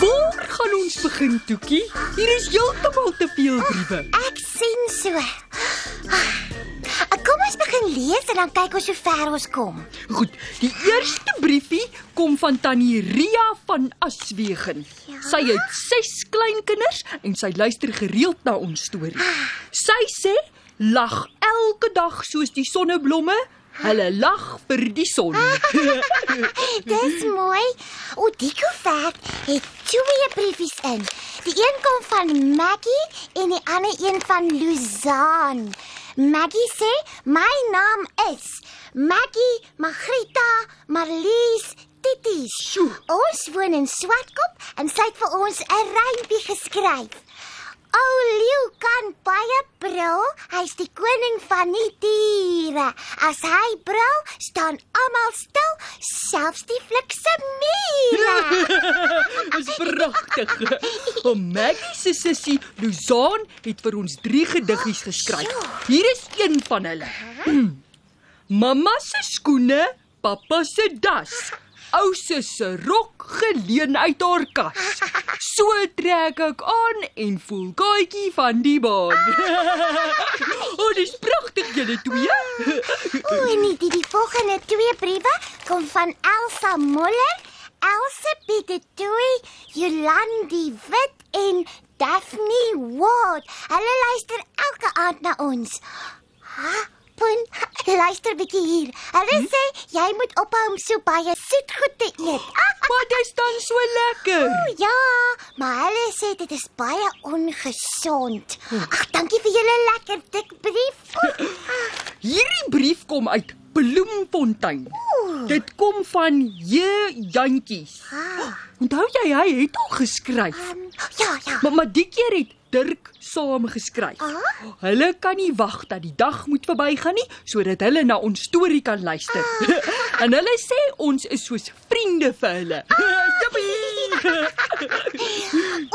Waar gaan ons begin, Toekie? Hier is heeltemal te veel briewe. Ek sien so. Ah, Kom ons begin lees en dan kyk ons hoe ver ons kom. Goed, die eerste briefie kom van Tannie Ria van Aswegen. Ja? Sy het 6 kleinkinders en sy luister gereeld na ons storie. Sy sê lag elke dag soos die sonneblomme. Hulle lag vir die son. Dis mooi. O, die koevert het twee briefies in. Die een kom van Maggie en die ander een van Luzaan. Maggie sê my naam is Maggie Magrita Marlies Tities. Sjoe. Ons woon in Swartkop en sy het vir ons 'n rympie geskryf. O leeu kan baie brul, hy's die koning van die diere. As hy brul, staan almal stil, selfs die flikse mure. Dis pragtig. O Maggie se sussie Luzaan het vir ons 3 gediggies geskryf. Hier is een van hulle. Mamma se skoene, pappa se das. Ouse se rok geleen uit haar kas. So trek ek aan en voel kaatjie van die baan. O, dis pragtig julle twee. O, en die, die, die volgende twee briewe kom van Elsa Moller, Elsa Pietetoi, Jolandi Wit en Daphne Ward. Hulle luister elke aand na ons. Ha? Pun, luister bietjie hier. Hulle sê jy moet ophou om so baie soetgoed te eet. Ah, Maar dis dan so lekker. ja, maar hulle sê dit is baie ongesond. Ag, dankie vir julle lekker dik brief. Hierdie brief kom uit Bloemfontein. Dit kom van J Jantjies. Ah, Onthou jy hy het al geskryf, um, ja, ja. maar maar die keer het Dirk saam geskryf. Ah? Hulle kan nie wag dat die dag moet verbygaan nie sodat hulle na ons storie kan luister. en hulle sê ons is soos vriende vir hulle. Jippie!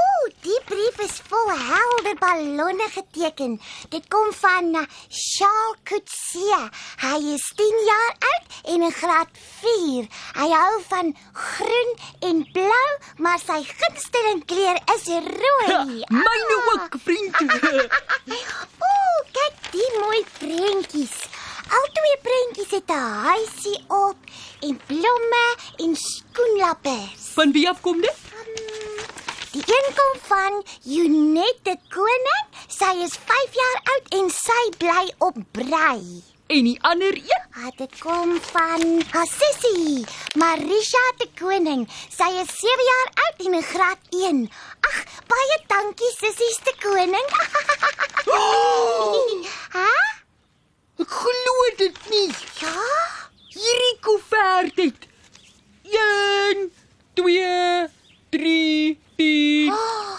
Ooh, die brief is vol helder ballonne geteken. Dit kom van uh, Charles Coetzee. Hy is 10 jaar oud en in graad 4. Hy hou van groen en blou, maar sy gunsteling kleur is rooi. Myne ook, vriend. Ooh, kyk die mooi prentjies. Al twee prentjies het 'n huisie op en blomme en skoenlappers. Van wie af kom dit? Die een kom van Junette Koning. Sy is 5 jaar oud en sy bly op Brei. En die ander een? Ah, dit kom van haar sussie, Marisha te Koning. Sy is 7 jaar oud en in graad 1. Ag, baie dankie sussies te Koning. Hæ? Ek glo dit nie. Ja? Hierdie koevert het 1 2 3 4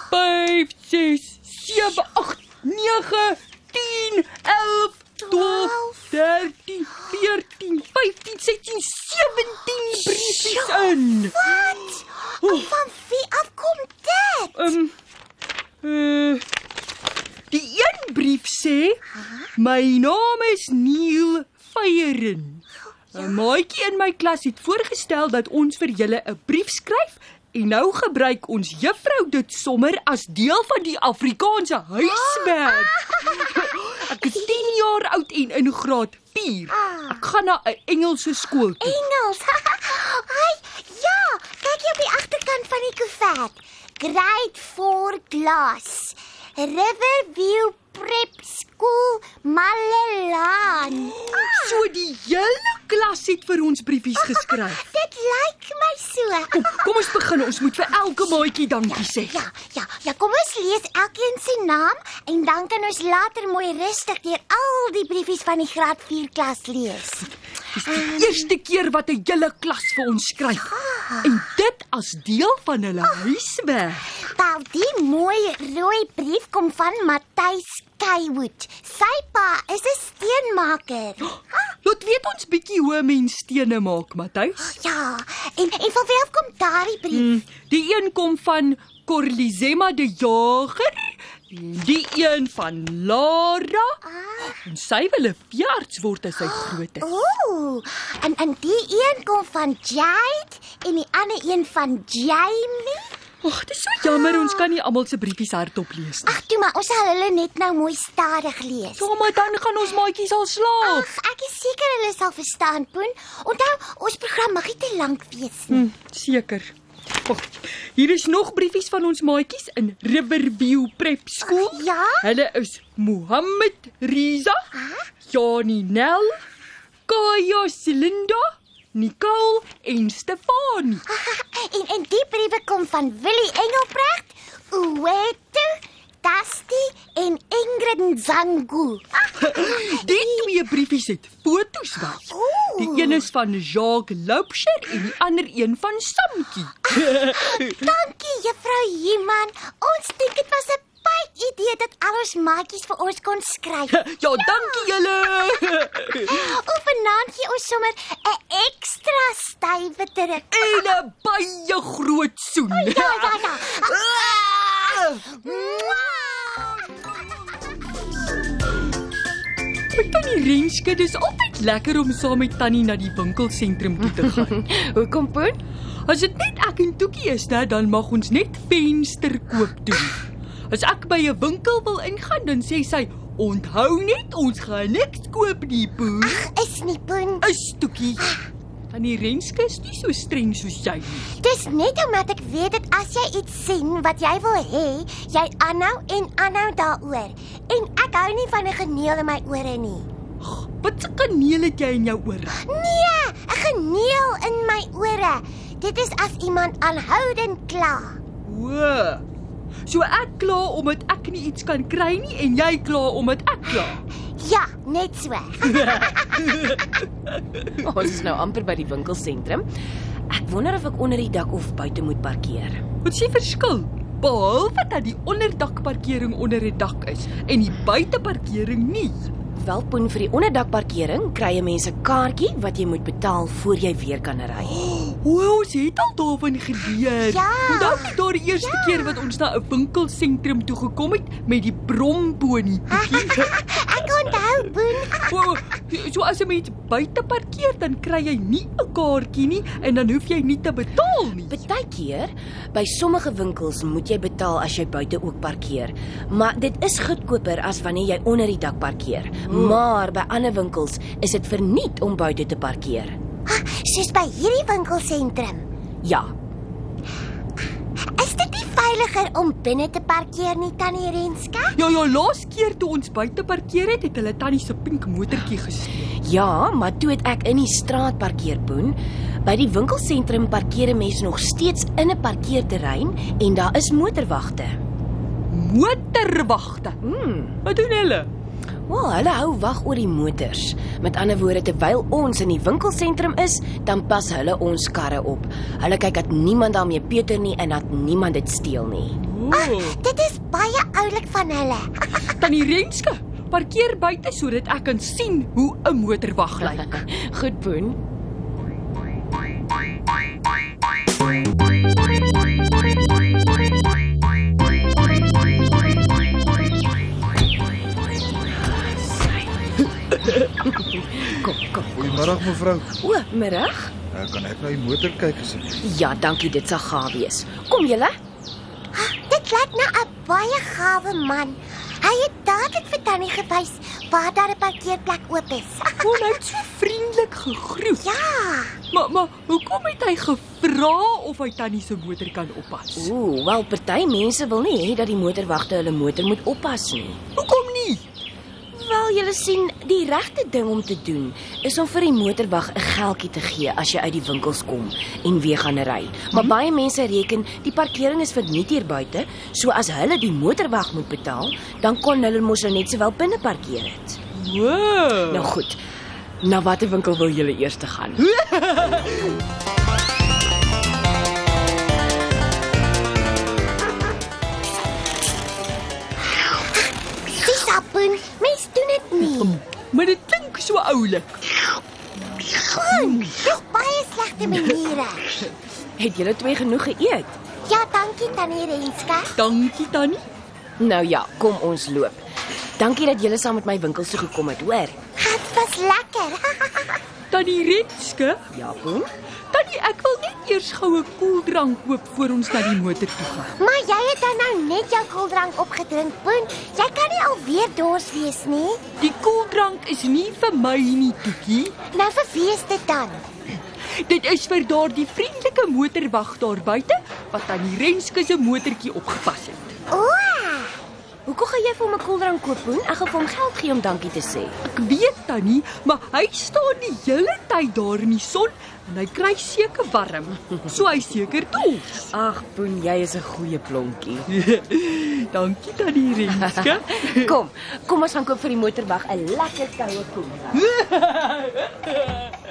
5 6 7 8 9 10 11 12 13 14 15 16 17 briefies in. Wat? Van wie af kom dit? Ehm uh, die een brief sê my naam is Neil Feyeren. 'n Maatjie in my klas het voorgestel dat ons vir julle 'n brief skryf en nou gebruik ons juffrou dit sommer as deel van die Afrikaanse huiswerk. Ek is 10 jaar oud en in graad 4. Ek gaan na 'n Engelse skool toe. Engels. Ai, ja, kyk jy op die agterkant van die koevert. Grade 4 klas. Riverview Prep School Malelaan. So die hele klas het vir ons briefies geskryf. Dit lyk my so. Kom, kom ons begin. Ons moet vir elke maatjie dankie sê. Ja, ja, ja, kom ons lees elkeen se naam en dan kan ons later mooi rustig deur al die briefies van die graad 4 klas lees. Dis die eerste keer wat 'n hele klas vir ons skryf. En dit as deel van hulle huiswerk. Wel, die mooi rooi brief kom van Matthys Kaywood. Sy pa is 'n steenmaker. Laat weet ons bietjie hoe mense stene maak, Matthys. Ja, en en van wie af kom daardie brief? Hmm, die een kom van Corlizema de Jager. Die een van Lara. Ah. En sy wil 'n veearts word as sy groot is. Ooh, en en die een kom van Jade en die ander een van Jamie. Ag, dit is so jammer ons kan nie almal se briefies hardop lees nie. Ag, toe maar ons sal hulle net nou mooi stadig lees. Ja, maar dan gaan ons maatjies al slaap. Ag, ek is seker hulle sal verstaan, Poen. Onthou, ons program mag nie te lank wees nie. Hm, seker. Oh, hier is nog briefies van ons maatjies in Riverview Prep Skool. Ja? Hulle is Mohammed Riza, Jani Nel, Kaya Silinda, Nicole en Stefanie. en en die briewe kom van Willie Engelbrecht, Uwetu, Dusty en Ingrid Nzangu. Die twee briefies het foto's by. Ooh. Die een is van Jacques Loupsher en die ander een van Samkie. Dankie juffrou Human. Ons dink dit was 'n idee dat al ons maatjies vir ons kon skryf. Ja, dankie julle. O, vanaand gee ons sommer 'n ekstra stywe druk. En 'n baie groot soen. Ja, ja, ja. Ah! Met Tannie Renske, dis altyd lekker om saam met Tannie na die winkelsentrum toe te gaan. Hoekom poen? As dit net ek en Toekie is, né, dan mag ons net venster koop doen. As ek by 'n winkel wil ingaan, dan sê sy, "Onthou net, ons gaan niks koop nie, poe." Is nie Poen. Is Toekie. Tannie Renske is nie so streng soos jy nie. Dis net omdat ek weet dat as jy iets sien wat jy wil hê, jy aanhou en aanhou daaroor. En ek hou nie van 'n geneel in my ore nie. Wat 'n kaneel het jy in jou ore? Nee, 'n geneel in my ore. Dit is as iemand aanhoudend kla. O. So ek kla omdat ek nie iets kan kry nie en jy kla omdat ek kla. Ja, net so. Ons is nou amper by die winkelsentrum. Ek wonder of ek onder die dak of buite moet parkeer. Wat s'ie verskil? Behalwe dat die onderdakparkering onder 'n dak is en die buiteparkering nie. Welpoen vir die onderdakparkering kry jy mense kaartjie wat jy moet betaal voor jy weer kan ry. O, ons het al daarvan geleer. Ja. Onthou jy daar die eerste ja. keer wat ons na 'n winkelsentrum toe gekom het met die brombonie? Ek so as jy met buite parkeer dan kry jy nie 'n kaartjie nie en dan hoef jy nie te betaal nie. Partykeer by sommige winkels moet jy betaal as jy buite ook parkeer, maar dit is goedkoper as wanneer jy onder die dak parkeer. Maar by ander winkels is dit verniet om buite te parkeer. Soos by hierdie winkelsentrum. Ja, Is dit nie veiliger om binne te parkeer nie, Tannie Renske? Ja ja, laas keer toe ons buite parkeer het, het hulle tannie se pink motortjie gesteel. Ja, maar toe het ek in die straat parkeer boen. By die winkelsentrum parkeer 'n mens nog steeds in 'n parkeerterrein en daar is motorwagte. Motorwagte. Hmm. Wat doen hulle? Wel, hulle hou wag oor die motors. Met ander woorde, terwyl ons in die winkelsentrum is, dan pas hulle ons karre op. Hulle kyk dat niemand daarmee peter nie en dat niemand dit steel nie. O, Dit is baie oulik van hulle. tannie Renske, parkeer buite sodat ek kan sien hoe 'n motorwag lyk. Goed, Boen. Kom, kom. Goeiemôre mevrou. O, middag. Uh, kan ek na die motor kyk asseblief? Ja, dankie, dit sal gaaf wees. Kom julle. Dit lyk na 'n baie gawe man. Hy het dadelik vir Tannie gewys waar daar 'n parkeerplek oop is. O, hy het so vriendelik gegroet. ja, Maar maar hoekom het hy gevra of hy tannie se motor kan oppas? Ooh, wel party mense wil nie hê dat die motorwagte hulle motor moet oppas nie. Hoekom nie? Wel, julle sien, die regte ding om te doen is om vir die motorwag 'n geldjie te gee as jy uit die winkels kom en weer gaan ry. Maar baie mense reken die parkering is verniet hier buite, so as hulle die motorwag moet betaal, dan kon hulle mos nou net sowel binne parkeer het. Wow. Nou goed. Na watter winkel wil julle eers te gaan? nie. Maar dit klink so oulik. Baie slegte maniere. Het julle twee genoeg geëet? Ja, dankie Tannie Renske. Dankie tannie. Nou ja, kom ons loop. Dankie dat julle saam met my winkel toe gekom het, hoor. Dit was lekker. Tannie Renske, Ja, kom. tannie ek wil net eers goue koeldrank koop voor ons na die motor toe gaan. maar jy het dan nou net jou koeldrank opgedrink, Boen. Jy kan nie alweer dors wees nie. Die koeldrank is nie vir my nie, Toekie. Nou vir wie is dit dan? Dit is vir daardie vriendelike motorwag daar buite wat tannie Renske se motortjie opgepas het. O, Hoekom gaan jy vir hom 'n koeldrank koop, Boen? Ek gaan vir hom geld gee om dankie te sê. Ek weet tannie, maar hy staan die hele tyd daar in die son en hy kry seker warm. So hy seker dors. Ag, Boen, jy is 'n goeie blonkie. Dankie tannie Renske. Kom, kom ons gaan koop vir die motorwag 'n lekker koue koeldrank.